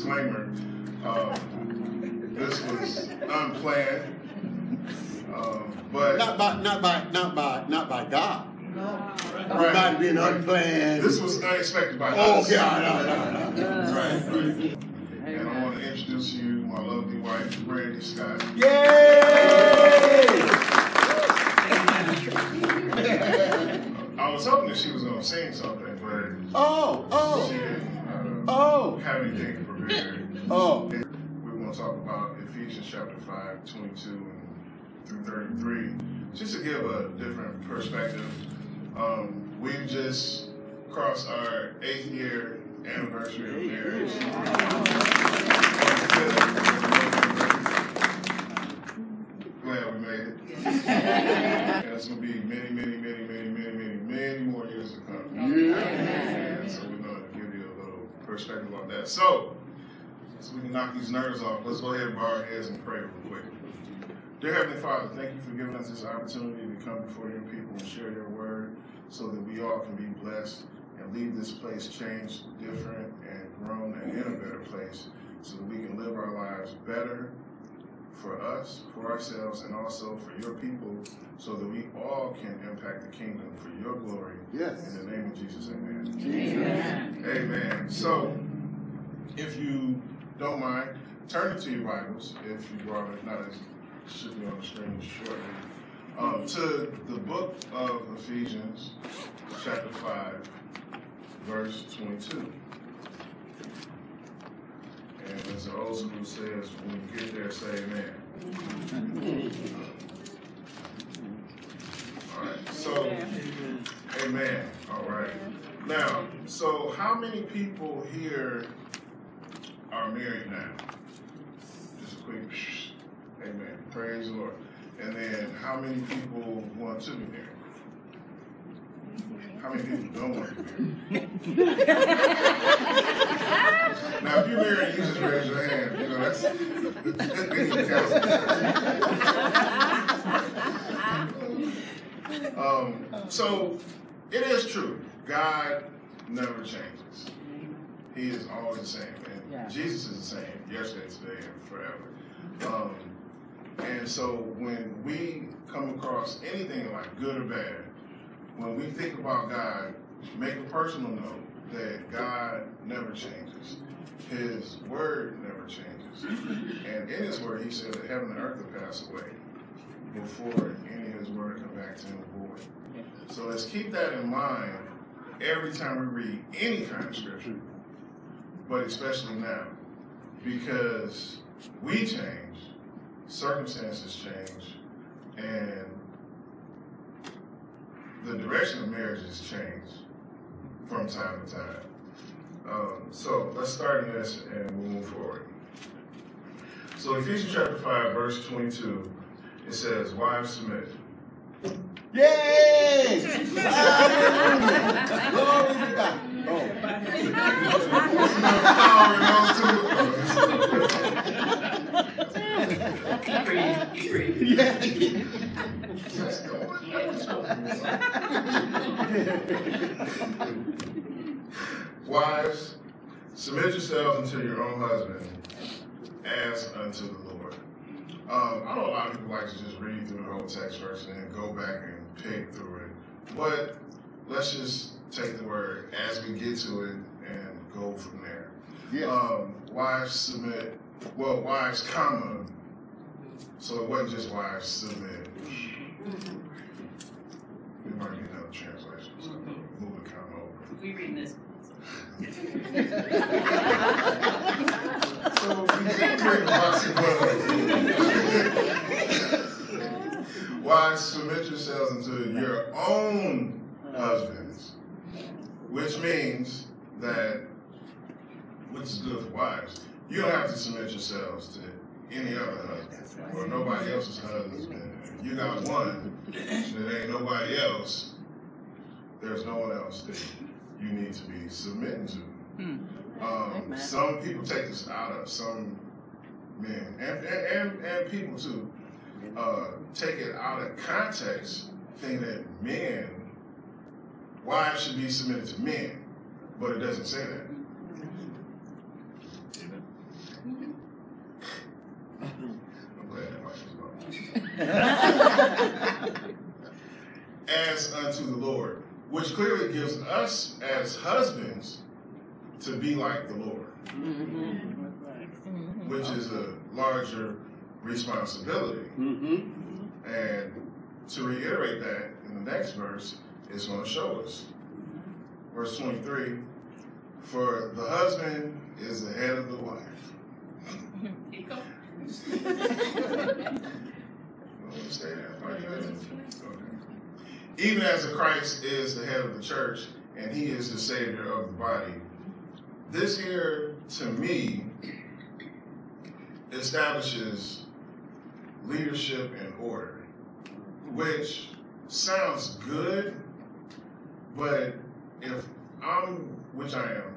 disclaimer. Um, this was unplanned. Um, but Not by, not by, not by, not by God. Right. It might be an unplanned. this was unexpected by Oh, us. yeah, no, no, no. Right, right. And I want to introduce you, my lovely wife, Brandy Scott. Yay! I was hoping that she was going to sing something, but Oh, she oh, didn't uh, oh, have anything prepared. Oh. We're going to talk about Ephesians chapter 5, 22 and through 33, just to give a different perspective. Um, we've just crossed our eighth year anniversary of marriage. Glad we made it. And it's going to be many, many, many, many, many, many, many more years to come. And so we're going to give you a little perspective on that. So, so we can knock these nerves off, let's go ahead and bow our heads and pray real quick. Dear Heavenly Father, thank you for giving us this opportunity to come before your people and share your word so that we all can be blessed and leave this place changed, different, and grown and in a better place so that we can live our lives better for us, for ourselves, and also for your people so that we all can impact the kingdom for your glory. Yes. In the name of Jesus, amen. Amen. So, if you don't mind, turn it to your Bibles, if you brought it, not as should be on the screen shortly, um, to the book of Ephesians, chapter 5, verse 22. And as the old school says, when you get there, say amen. All right, so, amen. All right. Now, so how many people here are married now? Just a quick. Amen. Praise the Lord. And then how many people want to be married? How many people don't want to be married? now, if you're married, you just raise your hand. You know, that's um, so it is true. God never changes. He is always the same. Yeah. Jesus is the same yesterday, today, and forever. Um, and so when we come across anything like good or bad, when we think about God, make a personal note that God never changes. His word never changes. And in his word, he said that heaven and earth will pass away before any of his word come back to him void. So let's keep that in mind every time we read any kind of scripture, but especially now, because we change, circumstances change, and the direction of marriages change from time to time. Um, so let's start in this and we'll move forward. So Ephesians chapter 5, verse 22, it says, Wives submit. Yay! Glory to God. Oh. Wives, submit yourselves unto your own husband as unto the Lord. Um, I know a lot of people like to just read through the whole text verse and then go back and pick through it. But let's just take the word as we get to it and go from there. Yeah. Um, wives submit, well, wives, comma. So it wasn't just wives submit. We might need another translation. So move the comma over. We read this. So we did bring the boxing gloves. Wives, submit yourselves unto your own husbands, which means that, which is good for wives, you don't have to submit yourselves to any other husband or nobody else's husband. If you got one, and there ain't nobody else, there's no one else that you need to be submitting to. Um, some people take this out of some men and, and, and, and people too. Uh, take it out of context, think that men, wives should be submitted to men, but it doesn't say that. I'm glad that is As unto the Lord, which clearly gives us as husbands to be like the Lord, mm-hmm. which is a larger responsibility. Mm-hmm. And to reiterate that in the next verse, is going to show us. Verse 23 for the husband is the head of the wife. Keep going. You want me to say that? Why you asking? Okay. Even as the Christ is the head of the church and he is the savior of the body, this here to me establishes leadership and order, which sounds good, but if I'm, which I am,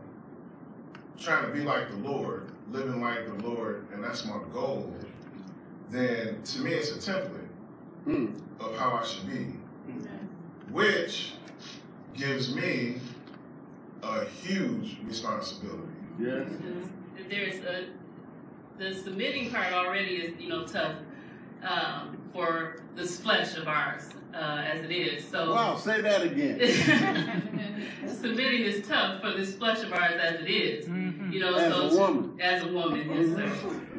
trying to be like the Lord, living like the Lord, and that's my goal, then to me it's a template Mm. of how I should be, which gives me a huge responsibility. Yes. There's a the submitting part already is you know tough um, for this flesh of ours uh, as it is. So Wow, say that again. submitting is tough for this flesh of ours as it is. You know, As so a woman. as a woman, yes, sir.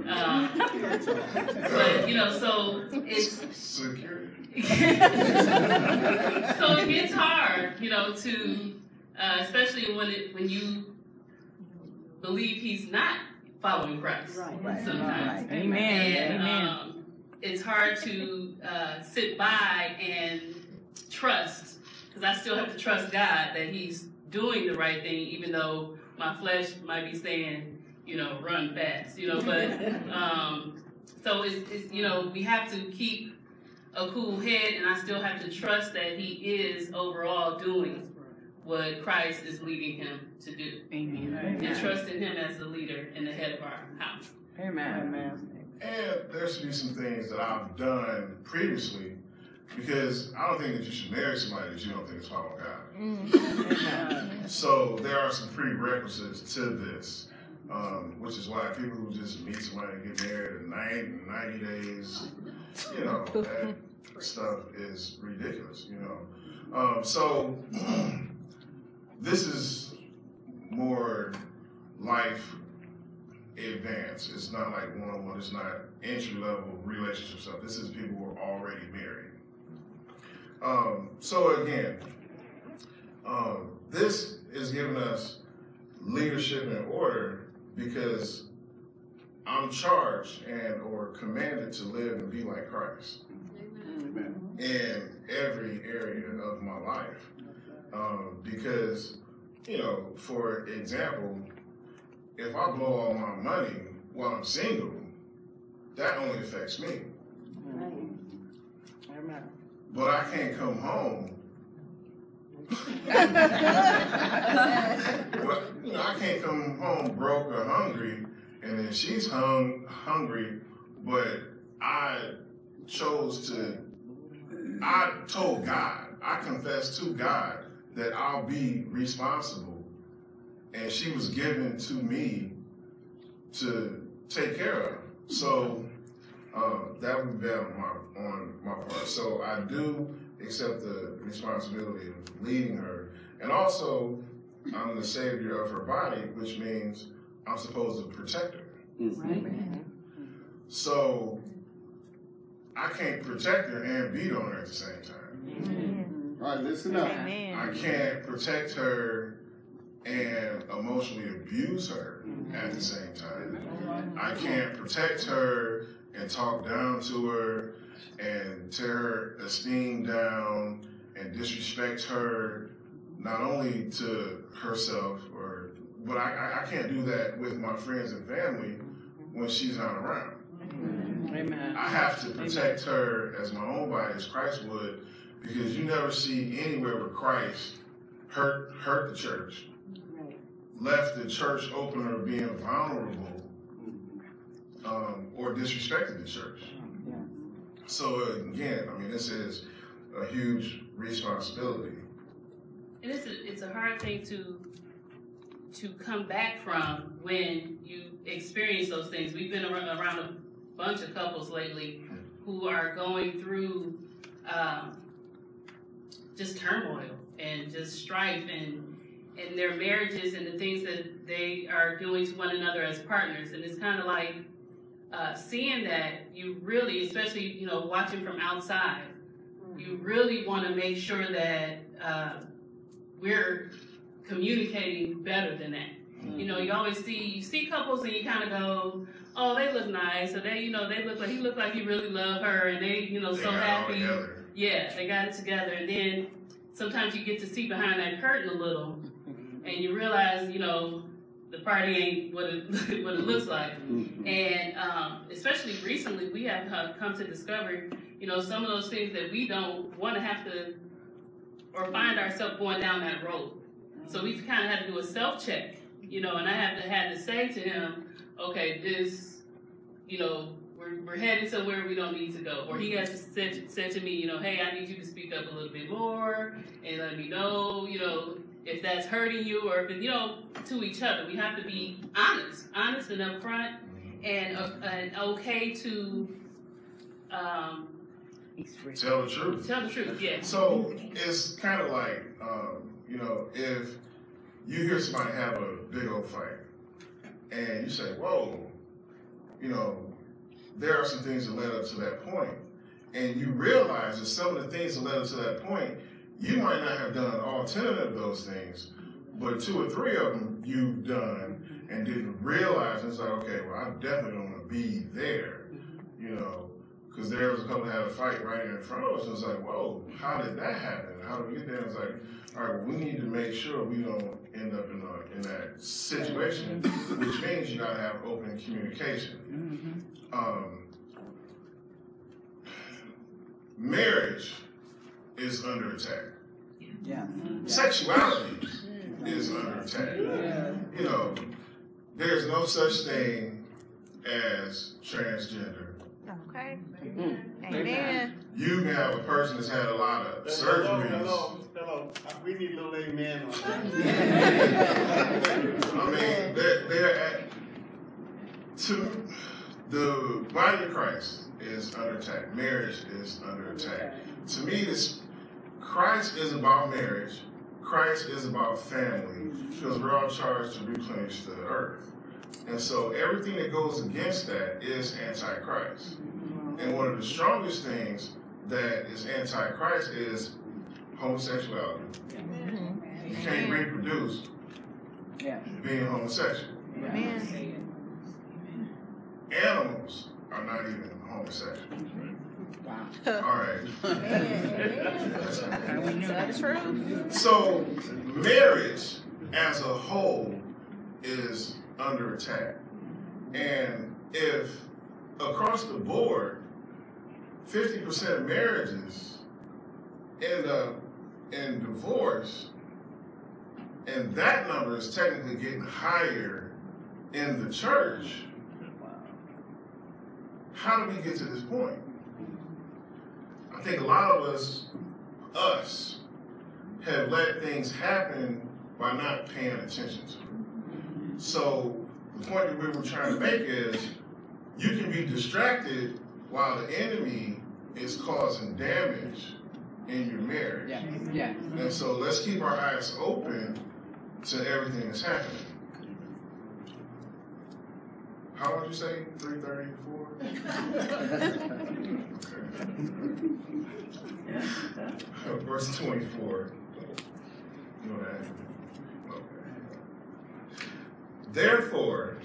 Um, but you know, so it's Security. so it gets hard, you know, to uh, especially when it when you believe he's not following Christ. Right. Sometimes. Amen. And Amen. um, it's hard to uh, sit by and trust, because I still have to trust God that He's doing the right thing, even though my flesh might be saying, you know, run fast, you know. But um, so it's, it's you know we have to keep a cool head, and I still have to trust that He is overall doing what Christ is leading him to do, Amen. and trust in Him as the leader and the head of our house. Amen. And there should be some things that I've done previously because I don't think that you should marry somebody that you don't think is following God. So there are some prerequisites to this, um, which is why people who just meet somebody and get married in 90, 90 days, you know, that stuff is ridiculous, you know. Um, so this is more life advanced. It's not like one on one. It's not entry level relationship stuff. This is people who are already married. Um, so again, um, this is giving us leadership and order because I'm charged and or commanded to live and be like Christ Amen. in every area of my life. Um, because, you know, for example, if I blow all my money while I'm single, that only affects me. Amen. But I can't come home. you know, I can't come home broke or hungry, and then she's hung hungry, but I chose to. I told God, I confessed to God that I'll be responsible, and she was given to me to take care of. So uh, that would be my my part. So I do accept the responsibility of leading her, and also I'm the savior of her body, which means I'm supposed to protect her. Mm. So I can't protect her and beat on her at the same time. Mm-hmm. All right, listen up. I can't protect her and emotionally abuse her at the same time. I can't protect her and talk down to her and tear her esteem down and disrespect her not only to herself or but I, I- can't do that with my friends and family when she's not around. Amen. I have to protect her as my own body as Christ would, because you never see anywhere where Christ hurt hurt the church, left the church open or being vulnerable, um, or disrespected the church. So again, I mean, this is a huge responsibility. And it's a, it's a hard thing to to come back from when you experience those things. We've been around, a bunch of couples lately who are going through um, just turmoil and just strife and and their marriages and the things that they are doing to one another as partners. And it's kind of like uh, seeing that you really, especially you know, watching from outside, you really want to make sure that uh, we're communicating better than that. You know, you always see you see couples and you kind of go, oh, they look nice, or they, you know, they look like he looked like he really loved her, and they, you know, They so got it happy. together. Yeah, they got it together, and then sometimes you get to see behind that curtain a little, and you realize, you know, the party ain't what it what it looks like. And um, especially recently, we have come to discover, you know, some of those things that we don't want to have to, or find ourselves going down that road. So we've kind of had to do a self check, you know, and I have to had to say to him, okay, this, you know, we're, we're heading somewhere we don't need to go. Or he has said, said to me, you know, hey, I need you to speak up a little bit more and let me know, you know, if that's hurting you or if, it, you know, to each other. We have to be honest, honest and upfront and, uh, and okay to um, Tell the truth. tell the truth, yeah. So it's kind of like, um, you know, if you hear somebody have a big old fight, and you say, "Whoa," you know, there are some things that led up to that point, and you realize that some of the things that led up to that point, you might not have done all ten of those things, but two or three of them you've done and didn't realize. And it's like, okay, well, I definitely don't want to be there, you know. Because there was a couple that had a fight right in front of us. And it's like, whoa, how did that happen? How did we get there? It's like, all right, well, we need to make sure we don't end up in, a, in that situation, which means you gotta have open communication. Um, marriage is under attack. Yeah. Sexuality is under attack. Yeah. You know, there's no such thing as transgender. Okay. Mm. Amen. You can have a person that's had a lot of Hello, surgeries. hello, hello. We need a little amen on that. I mean, they're, they're at, to the body of Christ is under attack. Marriage is under attack. To me, this Christ is about marriage. Christ is about family because we're all charged to replenish the earth. And so everything that goes against that is antichrist. And one of the strongest things that is antichrist is homosexuality. You can't reproduce Yeah. being homosexual. Amen. Animals are not even homosexual. Wow. All right. That is true. So marriage as a whole is under attack. And if across the board, 50% of marriages end up in divorce, and that number is technically getting higher in the church, how do we get to this point? I think a lot of us, us, have let things happen by not paying attention to it. So the point that we were trying to make is you can be distracted while the enemy is causing damage in your marriage. Yeah. Yeah. And so let's keep our eyes open to everything that's happening. How would you say? 334? Oh, Verse 24. You know that? Okay. Therefore,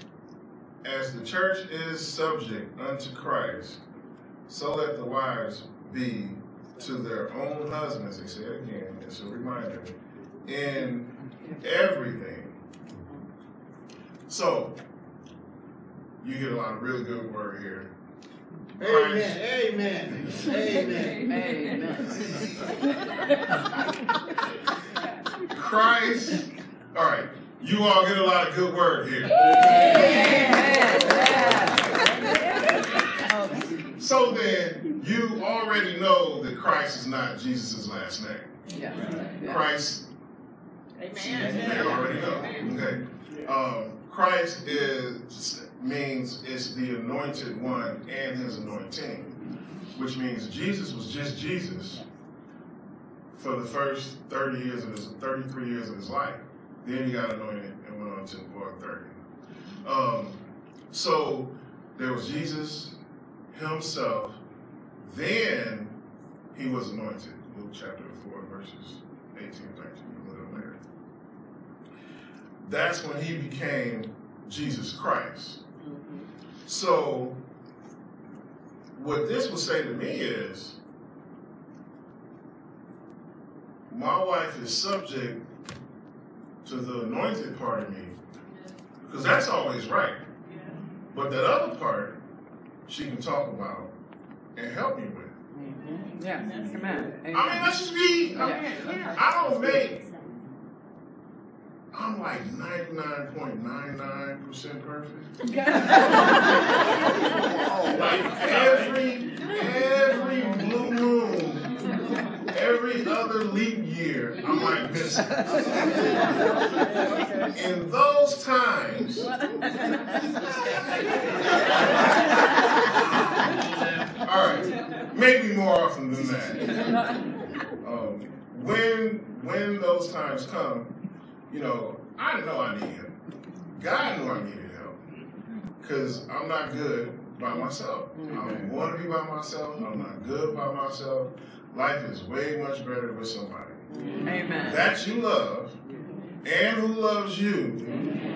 as the church is subject unto Christ, so let the wives be to their own husbands, they say again, it's a reminder, in everything. So, you get a lot of really good word here. Amen, amen, amen. Amen. Christ, all right, you all get a lot of good word here. So then, you already know that Christ is not Jesus' last name. Yeah. Christ, Amen. they already know. Okay. Um, Christ is means it's the anointed one and his anointing. which means Jesus was just Jesus for the first 30 years of his 33 years of his life. Then he got anointed and went on to more 30. Um, so there was Jesus himself. Then he was anointed. Luke chapter 4, verses 18 19, a little later. That's when he became Jesus Christ. So, what this would say to me is my wife is subject to the anointed part of me because that's always right. But that other part, she can talk about and help me with. Mhm. Yeah, amen. I mean, let's just be, I, mean, Yeah. I don't make, I'm like 99.99% perfect. Like every, every blue moon, every other leap year, I might miss it. In those times, all right, maybe more often than that. Um, when when those times come, you know, I know I need help. God knew I needed help because I'm not good by myself. I don't mm-hmm. want to be by myself. I'm not good by myself. Life is way much better with somebody Amen. that you love and who loves you,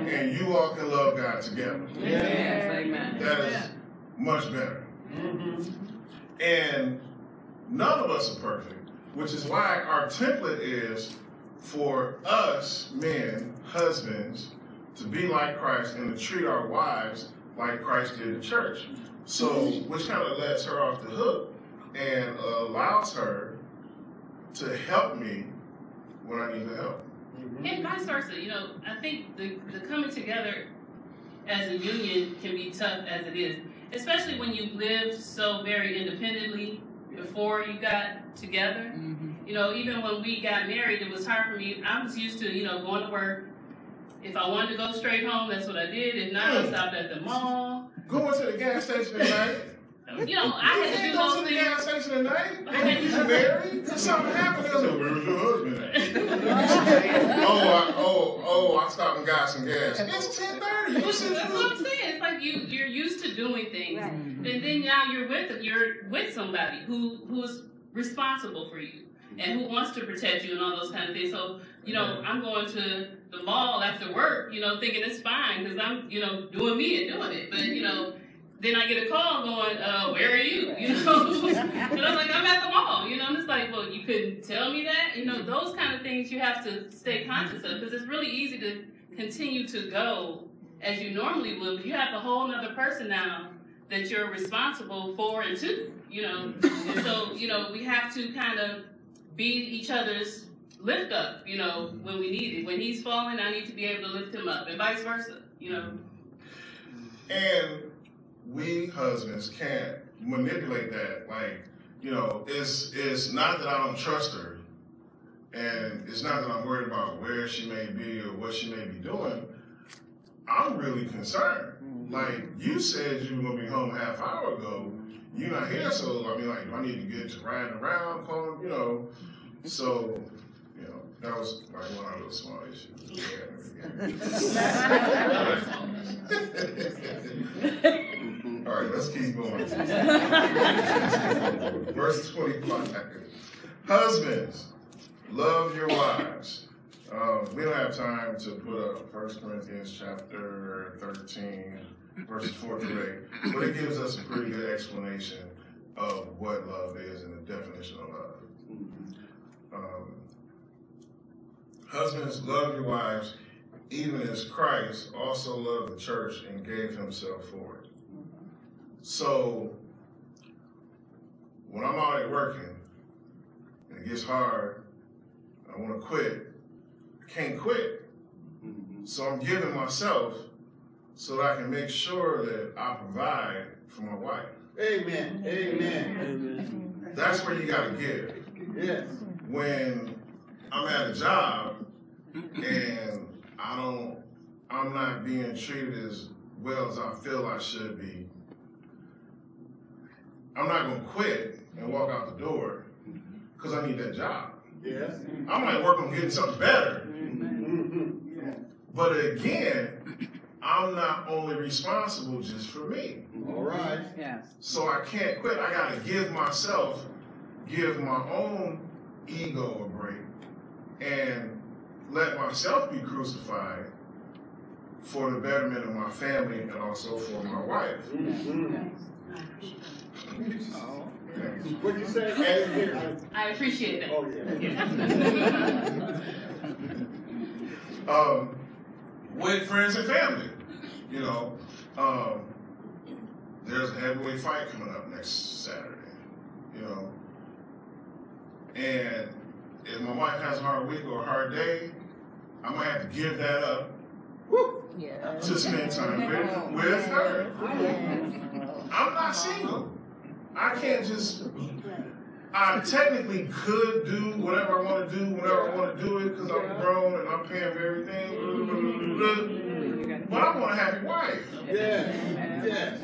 and you all can love God together. Yes, amen. That is much better. Mm-hmm. And none of us are perfect, which is why our template is for us men, husbands, to be like Christ and to treat our wives like Christ did the church. So, which kind of lets her off the hook and allows her to help me when I need the help. And vice versa, you know, I think the, the coming together as a union can be tough as it is, especially when you lived so very independently before you got together. Mhm. You know, even when we got married, it was hard for me. I was used to, you know, going to work. If I wanted to go straight home, that's what I did. If not, I stopped at the mall. Going to the gas station at night. You know, I had to You do go to the gas station at night. I had to You do married? Something happened. They was like, Where was your husband at? oh, I, oh, oh! I stopped and got some gas. It's ten thirty. You That's what I'm saying. It's like you you're used to doing things, and then now you're with you're with somebody who who is responsible for you and who wants to protect you and all those kind of things. So you know, I'm going to the mall after work, you know, thinking it's fine because I'm you know doing me and doing it, but you know. Then I get a call going, uh, where are you? You know, and I'm like, I'm at the mall. You know, and it's like, well, you couldn't tell me that. You know, those kind of things you have to stay conscious of because it's really easy to continue to go as you normally would, but you have a whole other person now that you're responsible for and to, you know. And so, you know, we have to kind of be each other's lift up, you know, when we need it. When he's falling, I need to be able to lift him up, and vice versa, you know. And we husbands can't manipulate that. Like, you know, it's it's not that I don't trust her, and it's not that I'm worried about where she may be or what she may be doing. I'm really concerned. Mm-hmm. Like you said, you were gonna be home a half hour ago. You're not here, so I mean, like, do I need to get to riding around, calling, you know? So, you know, that was like one of those small issues. All right, let's keep going. Verse 25. Husbands, love your wives. Um, we don't have time to put up 1 Corinthians chapter 13, 4 through 8, but it gives us a pretty good explanation of what love is and the definition of love. Um, husbands, love your wives, even as Christ also loved the church and gave himself for it. So, when I'm out at working and it gets hard, I want to quit, I can't quit. So I'm giving myself so that I can make sure that I provide for my wife. Amen. Amen. Amen. That's where you got to give. Yes. when I'm at a job and I don't, I'm not being treated as well as I feel I should be. I'm not gonna quit and walk out the door because I need that job. Yes. I might work on getting something better. Mhm. But again, I'm not only responsible just for me. All right. Yes. So I can't quit. I gotta give myself, give my own ego a break and let myself be crucified for the betterment of my family and also for my wife. Mm-hmm. Oh. What'd you say? Add it here. I appreciate that. Oh, yeah. um, with friends and family. You know, um, there's a heavyweight fight coming up next Saturday. You know, and if my wife has a hard week or a hard day, I might have to give that up Yeah. to spend time with, with her. I'm not single. I can't just. I technically could do whatever I want to do whenever I want to do it because I'm grown and I'm paying for everything. But I want to have a happy wife. Yes. Yes.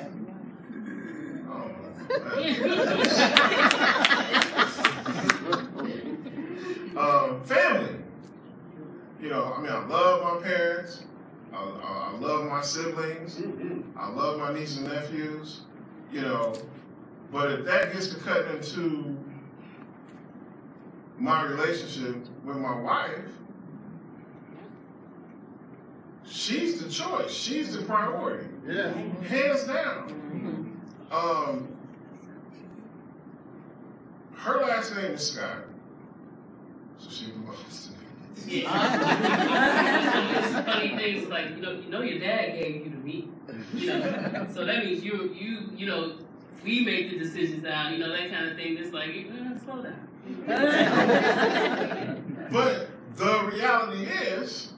um, family. You know, I mean, I love my parents. I, I, I love my siblings. Mhm. I love my nieces and nephews. You know, but if that gets to cut into my relationship with my wife, she's the choice. She's the priority, Yeah. hands down. Um, her last name is Scott, so she belongs to me. Yeah. It's funny things like you know, you know, your dad gave you the meat. You know, so that means you, you, you know, we make the decisions now. You know that kind of thing. It's like, eh, slow down. But the reality is,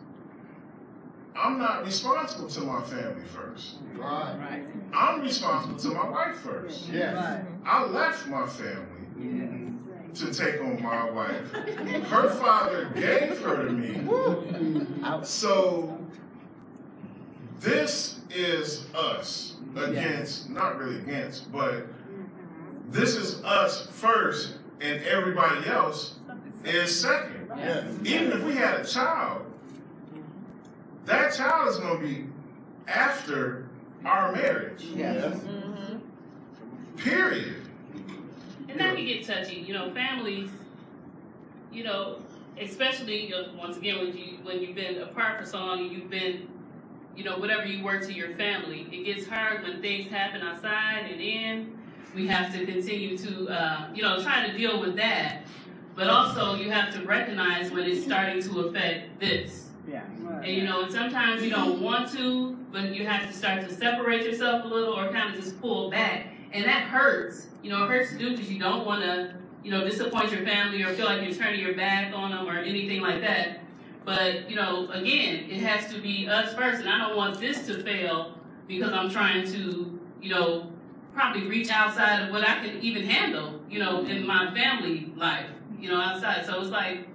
I'm not responsible to my family first. Right. Right. I'm responsible to my wife first. Yes. I left my family yes. to take on my wife. Her father gave her to me. So this is us against, not really against, but this is us first and everybody else is second. Yes. Even if we had a child, that child is going to be after our marriage. Yes. Period. And that can get touchy. You know, families. You know, especially you know, once again when you when you've been apart for so long and you've been, you know, whatever you were to your family, it gets hard when things happen outside and in. We have to continue to, uh, you know, try to deal with that. But also, you have to recognize when it's starting to affect this. Yeah. And you know, and sometimes you don't want to, but you have to start to separate yourself a little or kind of just pull back. And that hurts. You know, it hurts to do because you don't want to, you know, disappoint your family or feel like you're turning your back on them or anything like that. But, you know, again, it has to be us first. And I don't want this to fail because I'm trying to, you know, probably reach outside of what I can even handle, you know, in my family life, you know, outside. So it's like,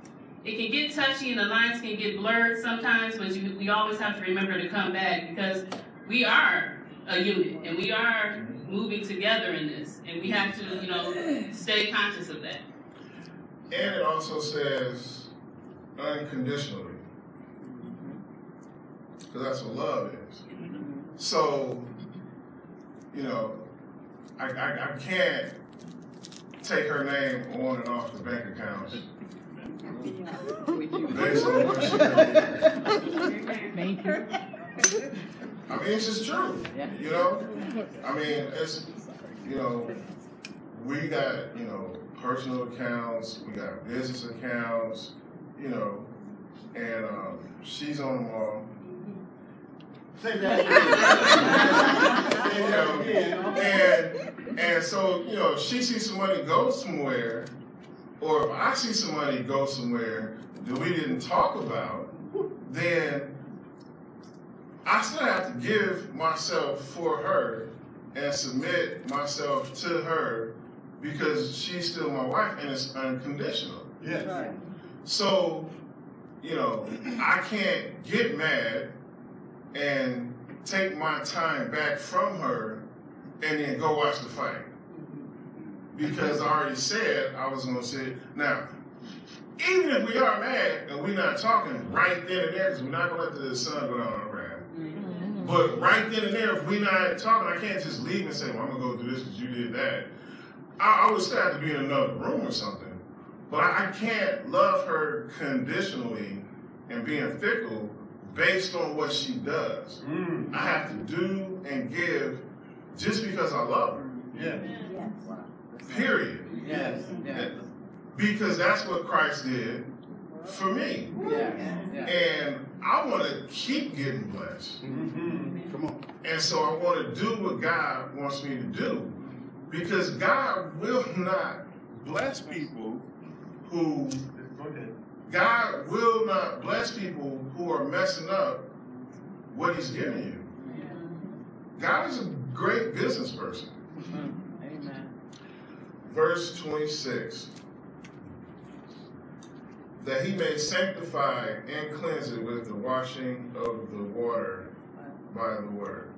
it can get touchy and the lines can get blurred sometimes, but you, we always have to remember to come back because we are a unit and we are moving together in this, and we have to, you know, stay conscious of that. And it also says unconditionally. Because that's what love is. So, you know, I, I, I can't take her name on and off the bank accounts based on what she. Thank you. I mean, it's just true. Yeah. You know? I mean, it's, you know, we got, you know, personal accounts, we got business accounts, you know, and um, she's on them all. That You know, and and so you know, if she sees some money go somewhere, or if I see somebody go somewhere that we didn't talk about, then I still have to give myself for her and submit myself to her because she's still my wife and it's unconditional. Yes. So, you know, I can't get mad and take my time back from her and then go watch the fight. Because I already said I was gonna say it. Now, even if we are mad and we're not talking right then and there, because we're not gonna let the sun go down on the wrath. But right then and there, if we're not talking, I can't just leave and say, well, I'm gonna go do this because you did that. I, I would still have to be in another room or something. But I, I can't love her conditionally and being fickle based on what she does. Mm. I have to do and give just because I love her. Yeah. Period. Yes, yes, Because that's what Christ did for me. yes, yes. And I want to keep getting blessed. Mm-hmm. Come on. And so I want to do what God wants me to do. Because God will not bless people who, God will not bless people who are messing up what He's giving you. God is a great business person. Verse 26 that he may sanctify and cleanse it with the washing of the water by the word.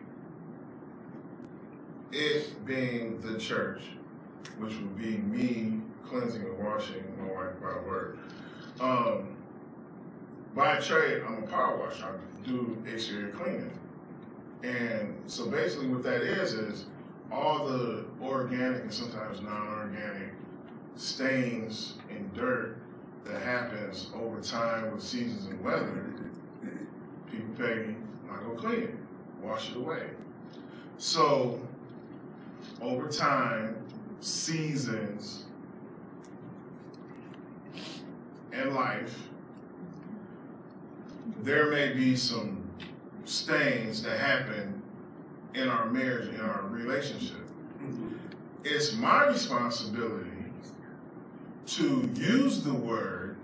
It being the church, which would be me cleansing and washing my wife by the word. Um, by trade, I'm a power washer. I do exterior cleaning. And so basically what that is is all the organic and sometimes non-organic stains and dirt that happens over time with seasons and weather, people pay me, I go clean it, wash it away. So over time, seasons, and life, there may be some stains that happen in our marriage, in our relationship. It's my responsibility to use the word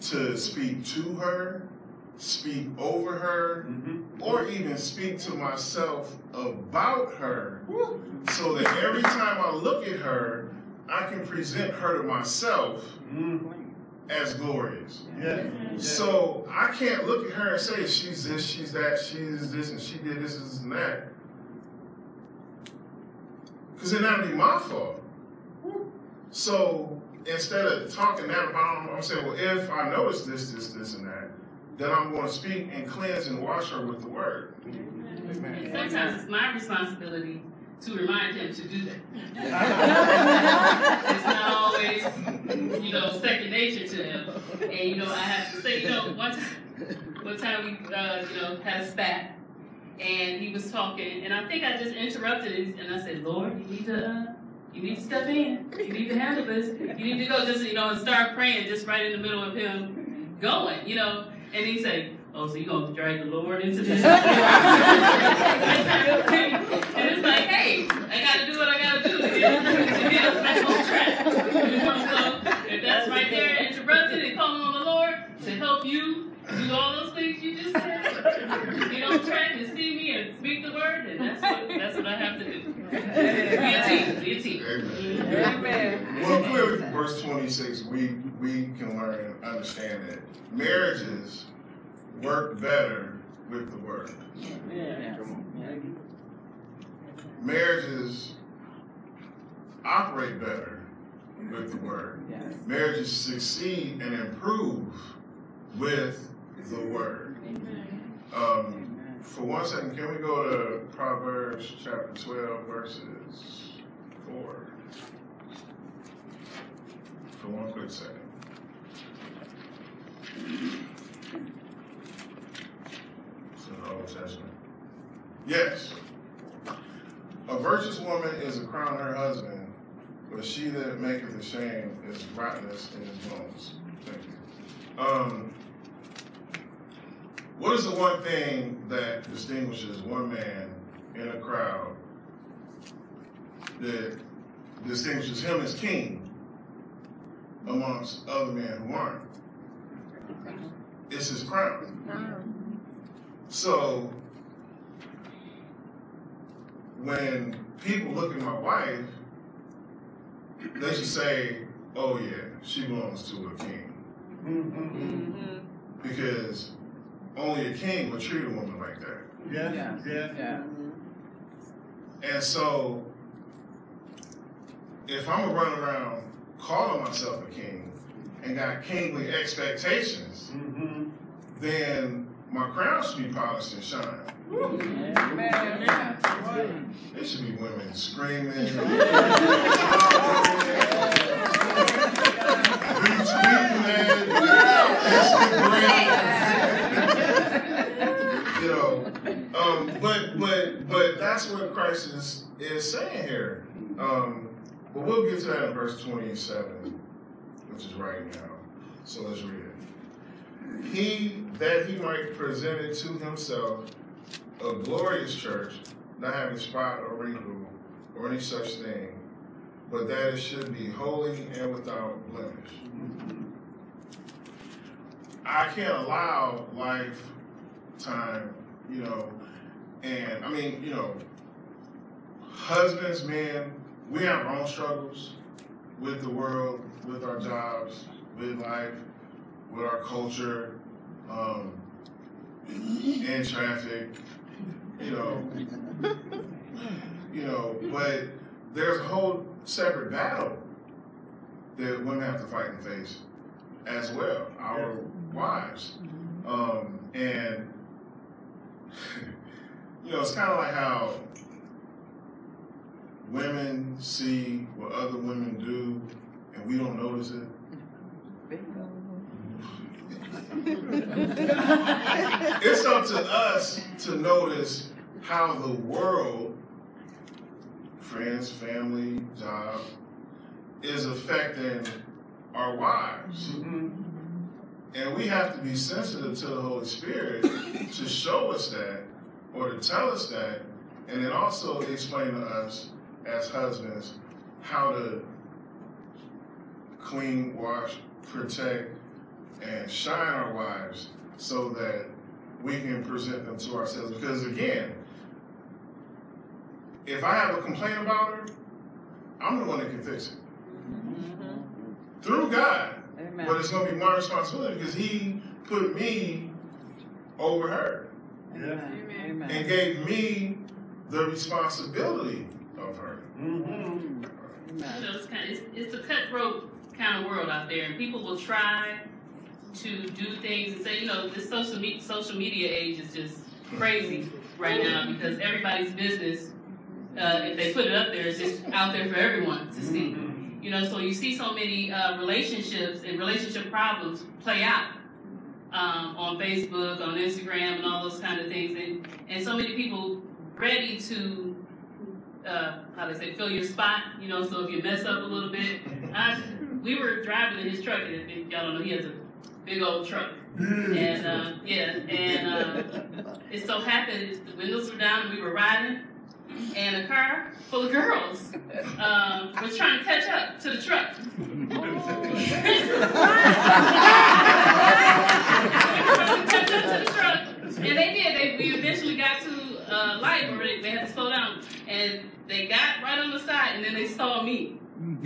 to speak to her, speak over her, Mm-hmm. or even speak to myself about her so that every time I look at her, I can present her to myself Mm-hmm. As glorious. Yeah. So I can't look at her and say she's this, she's that, she's this, and she did this, this, and that. Because then that'd be my fault. So instead of talking that about them, I'm saying, well, if I notice this, this, this, and that, then I'm going to speak and cleanse and wash her with the word. And sometimes it's my responsibility to remind him to do that. it's not always, you know, second nature to him. And you know, I have to say, you know, one time, one time we, uh, you know, had a spat, and he was talking, and I think I just interrupted him, and I said, Lord, you need to, uh, you need to step in. You need to handle this. You need to go just, you know, and start praying just right in the middle of him going, you know. And he said, Oh, so you're gonna drag the Lord into this? and it's like, hey, I gotta do what I gotta do to get, to get us back on track. You know, so if that's right there interrupted and calling on the Lord to help you do all those things you just said, get on track and see me and speak the word, then that's what that's what I have to do. Be a team, be a team. Amen. Amen. Well, clearly, from verse 26, we, we can learn and understand that marriages work better with the word. Yes. Marriages operate better with the word. Yes. Marriages succeed and improve with the word. Um, for one second, can we go to Proverbs chapter 12, verses 4? For one quick second. It's in the Old Testament. Yes. A virtuous woman is a crown her husband, but she that maketh ashamed is rottenness in his bones. Thank you. Um, what is the one thing that distinguishes one man in a crowd that distinguishes him as king amongst other men who aren't? It's his crown. So when people look at my wife, they should say, "Oh yeah, she belongs to a king," Mm-hmm. because only a king would treat a woman like that. Yeah. yeah, Yeah. Yes. And so if I'm gonna run around calling myself a king and got kingly expectations, Mm-hmm. then my crown should be polished and shine. There should be women screaming, retweeting it, Instagram. you know, um, but but but that's what Christ is is saying here. Um, but we'll get to that in verse twenty-seven, which is right now. So let's read it. He that he might present it to himself a glorious church, not having spot or wrinkle or any such thing, but that it should be holy and without blemish. I can't allow lifetime, you know, and I mean, you know, husbands, men, we have our own struggles with the world, with our jobs, with life, with our culture, um, in traffic, you know, you know, but there's a whole separate battle that women have to fight and face as well, our wives. Um, and, you know, it's kind of like how women see what other women do and we don't notice it. It's up to us to notice how the world, friends, family, job, is affecting our wives. Mm-hmm. And we have to be sensitive to the Holy Spirit to show us that or to tell us that, and then also explain to us as husbands how to clean, wash, protect, and shine our wives so that we can present them to ourselves. Because again, if I have a complaint about her, I'm the one that can fix it through God. Amen. But it's going to be my responsibility because He put me over her Amen. and gave me the responsibility of her. Mm-hmm. You know, it's kind of, it's, it's a cutthroat kind of world out there, and people will try to do things and say, you know, this social me- social media age is just crazy right now because everybody's business, uh, if they put it up there, it's just out there for everyone to see. You know, so you see so many uh, relationships and relationship problems play out um, on Facebook, on Instagram, and all those kind of things, and and so many people ready to uh, how they say fill your spot. You know, so if you mess up a little bit, I, we were driving in his truck, and if y'all don't know, he has a big old truck, and uh, yeah, and uh, it so happened the windows were down, and we were riding, and a car full of girls um, was trying to catch up to the truck. catch up to the truck, and they did. They we eventually got to uh, light where they, they had to slow down, and they got right on the side, and then they saw me. and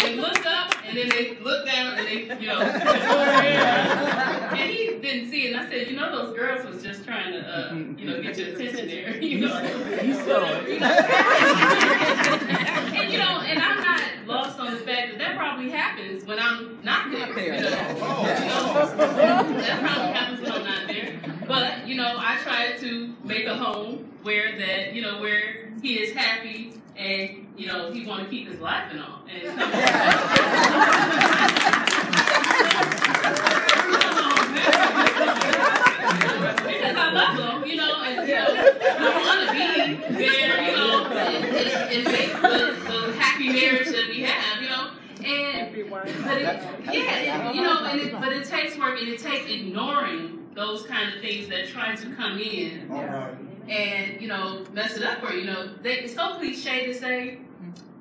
they looked up, and then they looked down, and they, you know, and he didn't see it. And I said, you know, those girls was just trying to, uh, you know, get your attention there, you know. You saw it. You know. and you know, and I'm not lost on the fact that that probably happens when I'm not there. Not You know? yeah. You know, that probably happens when I'm not there. But you know, I try to make a home where that you know where he is happy and you know he want to keep his life and all. And because I love them, you know, and you know, I want to be there, you know, and, the happy marriage that we have, you know. And but it, yeah, it, you know, and it, but it takes work, and it takes ignoring those kind of things that try to come in All right. and you know mess it up for you. You know, they, it's so cliche to say,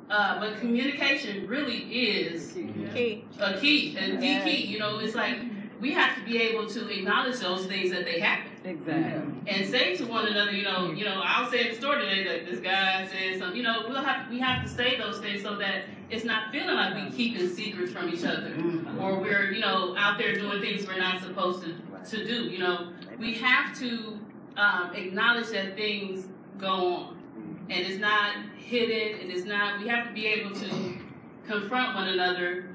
uh, but communication really is Key. a key, a key Yes. key. You know, it's like we have to be able to acknowledge those things that they happen Exactly. and say to one another, you know, you know, I'll say at the store today that this guy said something. You know, we'll have we have to say those things so that it's not feeling like we keeping secrets from each other or we're you know out there doing things we're not supposed to to do. You know, we have to um, acknowledge that things go on and it's not hidden, and it's not. We have to be able to confront one another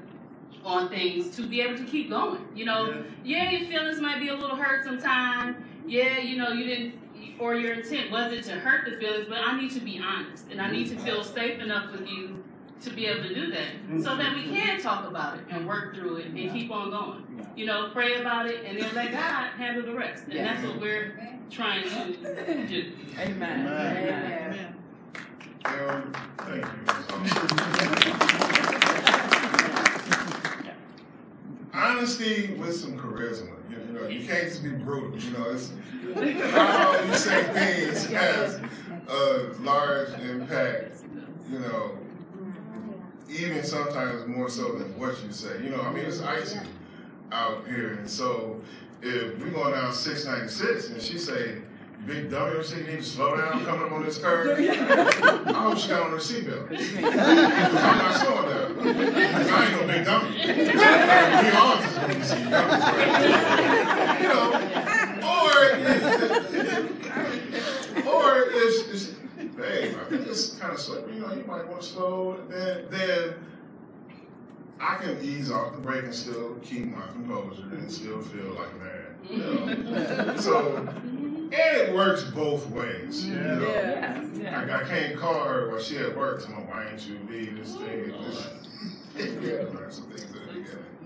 on things to be able to keep going. You know, yeah, your feelings might be a little hurt sometime. Yeah, you know, you didn't, or your intent wasn't to hurt the feelings, but I need to be honest, and I need to feel safe enough with you to be able to do that, so that we can talk about it and work through it and keep on going. You know, pray about it and then let God handle the rest, and that's what we're trying to do. Amen. Amen. Thank you. Honesty with some charisma. You, you know, you can't just be brutal. You know, it's how you say things has a large impact. You know, even sometimes more so than what you say. You know, I mean, it's icy out here, and so if we going down 696 and she say, "Big dummy, you need to slow down coming up on this curve," I hope she got on her seatbelt. I'm not slowing down. I ain't no big dummy. Be honest when you see? You know, or or it's babe, I think it's kind of slippery. You know, you might want to slow. Then then I can ease off the brake and still keep my composure and still feel like man. You know? so and it works both ways. You know? Yeah. I, I can't call her while she at work. Tell me why ain't you leave this thing? This, we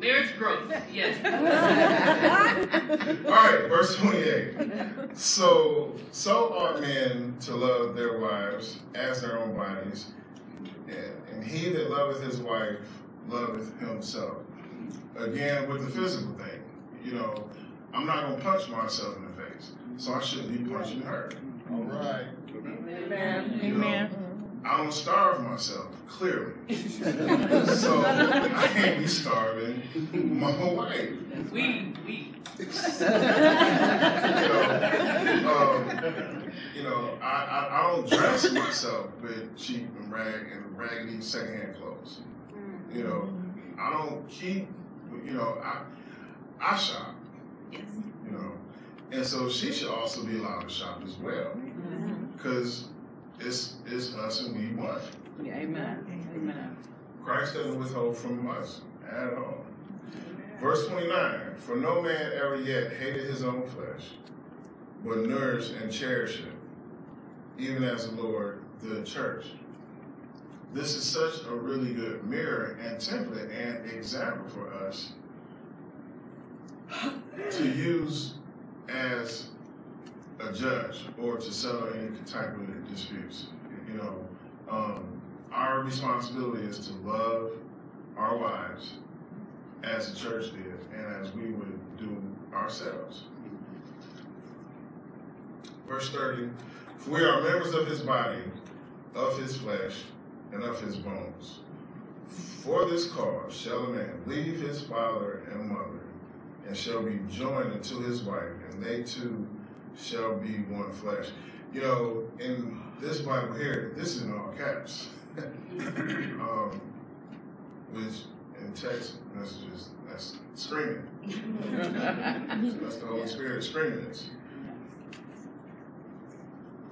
Marriage growth, yes. All right, verse 28. So, so ought men to love their wives as their own bodies, and, and he that loveth his wife loveth himself. Again, with the physical thing, you know, I'm not gonna punch myself in the face, so I shouldn't be punching her. All right. Amen. You know, I don't starve myself, clearly. so I can't be starving my whole wife. We, we, you know, um, you know, I, I, I don't dress myself with cheap and rag and raggedy secondhand clothes. You know, I don't keep, you know, I I shop. yes. You know, and so she should also be allowed to shop as well, because it's it's us and we one. Amen. Amen. Christ doesn't withhold from us at all. Verse 29 For no man ever yet hated his own flesh, but nourished and cherished it, even as the Lord the church. This is such a really good mirror and template and example for us to use as a judge or to settle any type of disputes. You know, um, our responsibility is to love our wives as the church did and as we would do ourselves. Verse 30 For we are members of his body, of his flesh, and of his bones. For this cause shall a man leave his father and mother, and shall be joined unto his wife, and they two shall be one flesh. You know, in this Bible here, this is in all caps. um, which in text messages, that's screaming. so that's the Holy Spirit screaming this.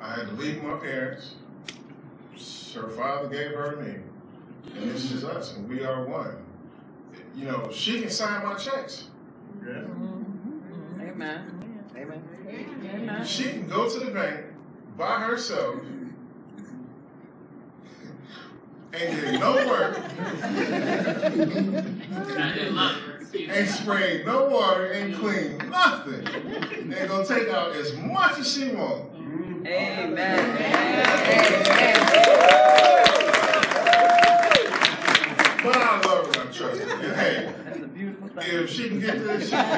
I had to leave my parents. Her father gave her to me. And this is us, and we are one. You know, she can sign my checks. Yeah. Amen. Amen. Amen. She can go to the bank by herself and get no work, I did love her. excuse me. ain't spray no water, ain't clean nothing, and gonna take out as much as she wants. Amen. Love her and I trust her. And hey, That's a beautiful thing. if she can get this, she can.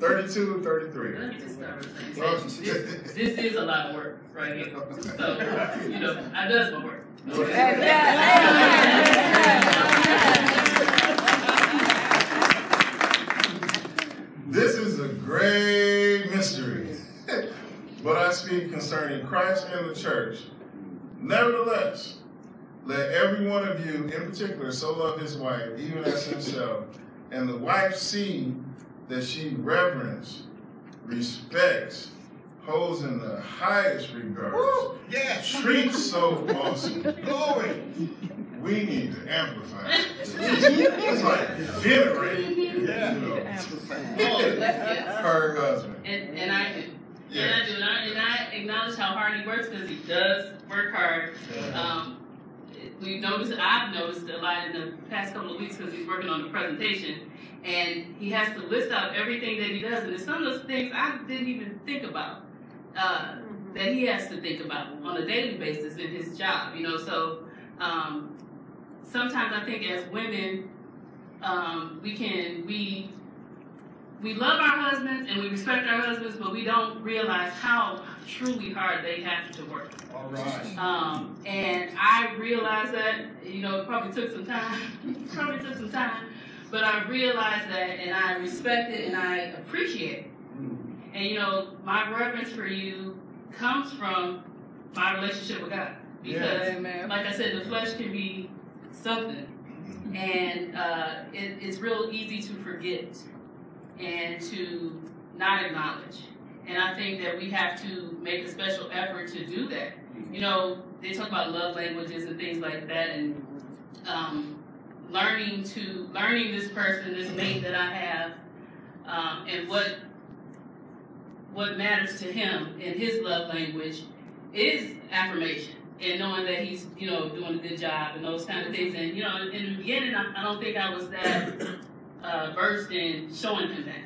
32 and 33. Let me just Well, this, this is a lot of work right here. So, you know, I does my work. This is a great mystery. but I speak concerning Christ and the church. Nevertheless, let every one of you in particular so love his wife, even as himself, and the wife see that she reverence, respects, holds in the highest regard, Woo! Yes. treats so awesome. Glory. We need to amplify. it. It's like venerate, you Yeah. know, Amplified. Oh, yes. her husband. And, and I do. Yeah. And I do. And I, and I acknowledge how hard he works because he does work hard. Um, we've noticed, I've noticed a lot in the past couple of weeks because he's working on the presentation. And he has to list out everything that he does. And it's some of those things I didn't even think about uh, that he has to think about on a daily basis in his job. You know, so um, sometimes I think as women, um, we can, we we love our husbands and we respect our husbands, but we don't realize how truly hard they have to work. All right. Um, and I realized that, you know, it probably took some time, probably took some time, but I realized that and I respect it and I appreciate it. And, you know, my reverence for you comes from my relationship with God. Because, Amen. like I said, the flesh can be something. And uh, it, it's real easy to forget and to not acknowledge. And I think that we have to make a special effort to do that. You know, they talk about love languages and things like that, and um, learning to learning this person, this mate that I have, um, and what what matters to him in his love language is affirmation and knowing that he's you know doing a good job and those kind of things. And you know, in the beginning, I, I don't think I was that uh, versed in showing him that.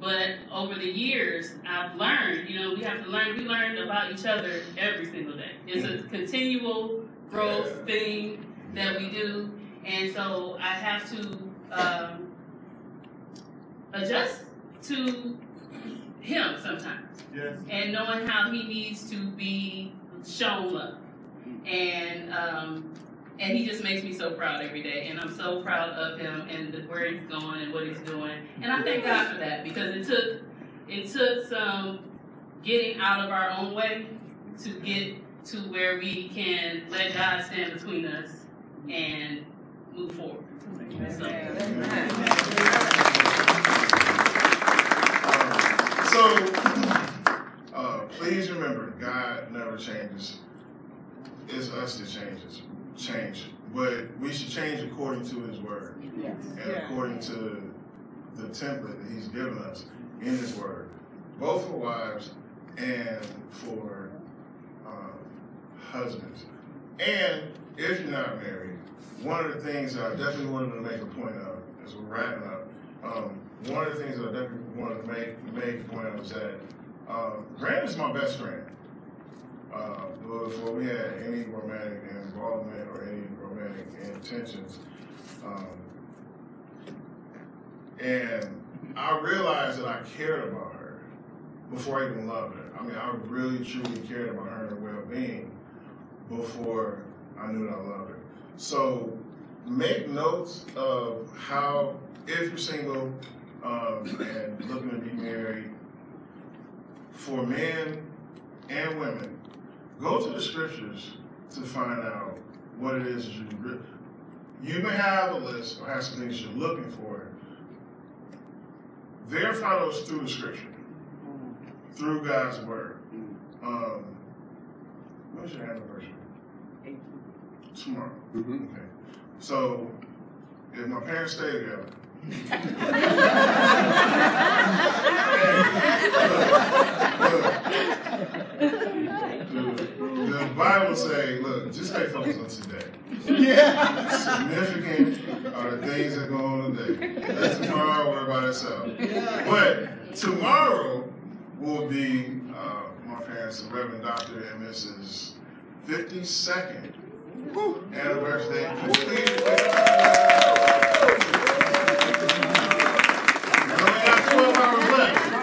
But over the years, I've learned, you know, we have to learn, we learn about each other every single day. It's a continual growth thing that we do. And so I have to um, adjust to him sometimes Yes. and knowing how he needs to be shown love. And um, and he just makes me so proud every day, and I'm so proud of him and where he's going and what he's doing. And I thank God for that because it took it took some getting out of our own way to get to where we can let God stand between us and move forward. So, So, uh, please remember, God never changes. It's us that changes, change. But we should change according to His Word Yes. and according to the template that He's given us in His Word, both for wives and for uh, husbands. And if you're not married, one of the things that I definitely wanted to make a point of as we're wrapping up, um, one of the things that I definitely wanted to make make a point of is that um, Grant is my best friend. Uh, before we had any romantic involvement or any romantic intentions, um, and I realized that I cared about her before I even loved her. I mean, I really truly cared about her and her well-being before I knew that I loved her. So make notes of how, if you're single um, and looking to be married, for men and women, go to the scriptures to find out what it is that you re- you may have a list or have some things you're looking for. Verify those through the scripture, through God's word. Um, when's your anniversary? Tomorrow. Mhm. Okay. So, if my parents stay together, the, the Bible say, look, just stay focused on today. Yeah. Significant are the things that go on today. Let tomorrow worry about itself. But tomorrow will be uh, my parents, the Reverend Doctor and Mrs. 52nd anniversary. Completed. Only got 12 hours left.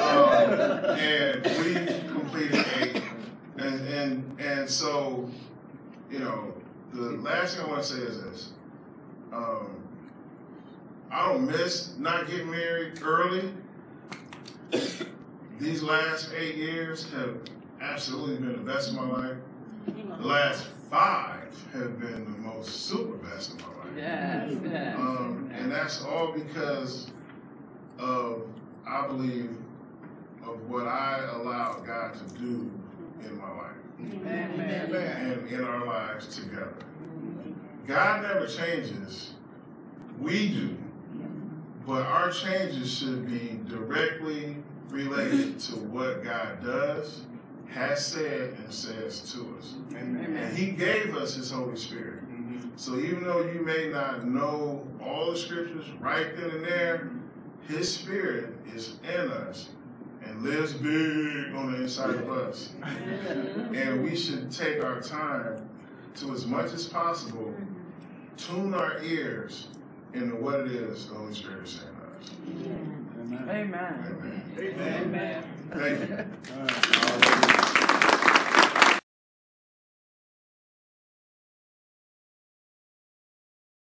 Um, and we completed eight. And, and, and so, you know, the last thing I want to say is this. Um, I don't miss not getting married early. These last eight years have absolutely been the best of my life. The last five have been the most super best of my life. Yes, yes. Um, and that's all because of, I believe, of what I allowed God to do in my life Amen. Amen. and in our lives together. God never changes. We do. But our changes should be directly related to what God does, has said, and says to us. Amen. And He gave us His Holy Spirit. Mm-hmm. So even though you may not know all the scriptures right then and there, His Spirit is in us and lives big on the inside of us. And we should take our time to, as much as possible, tune our ears into what it is the Holy Spirit is saying to us. Amen. Amen. Amen. Amen. Thank you. All right.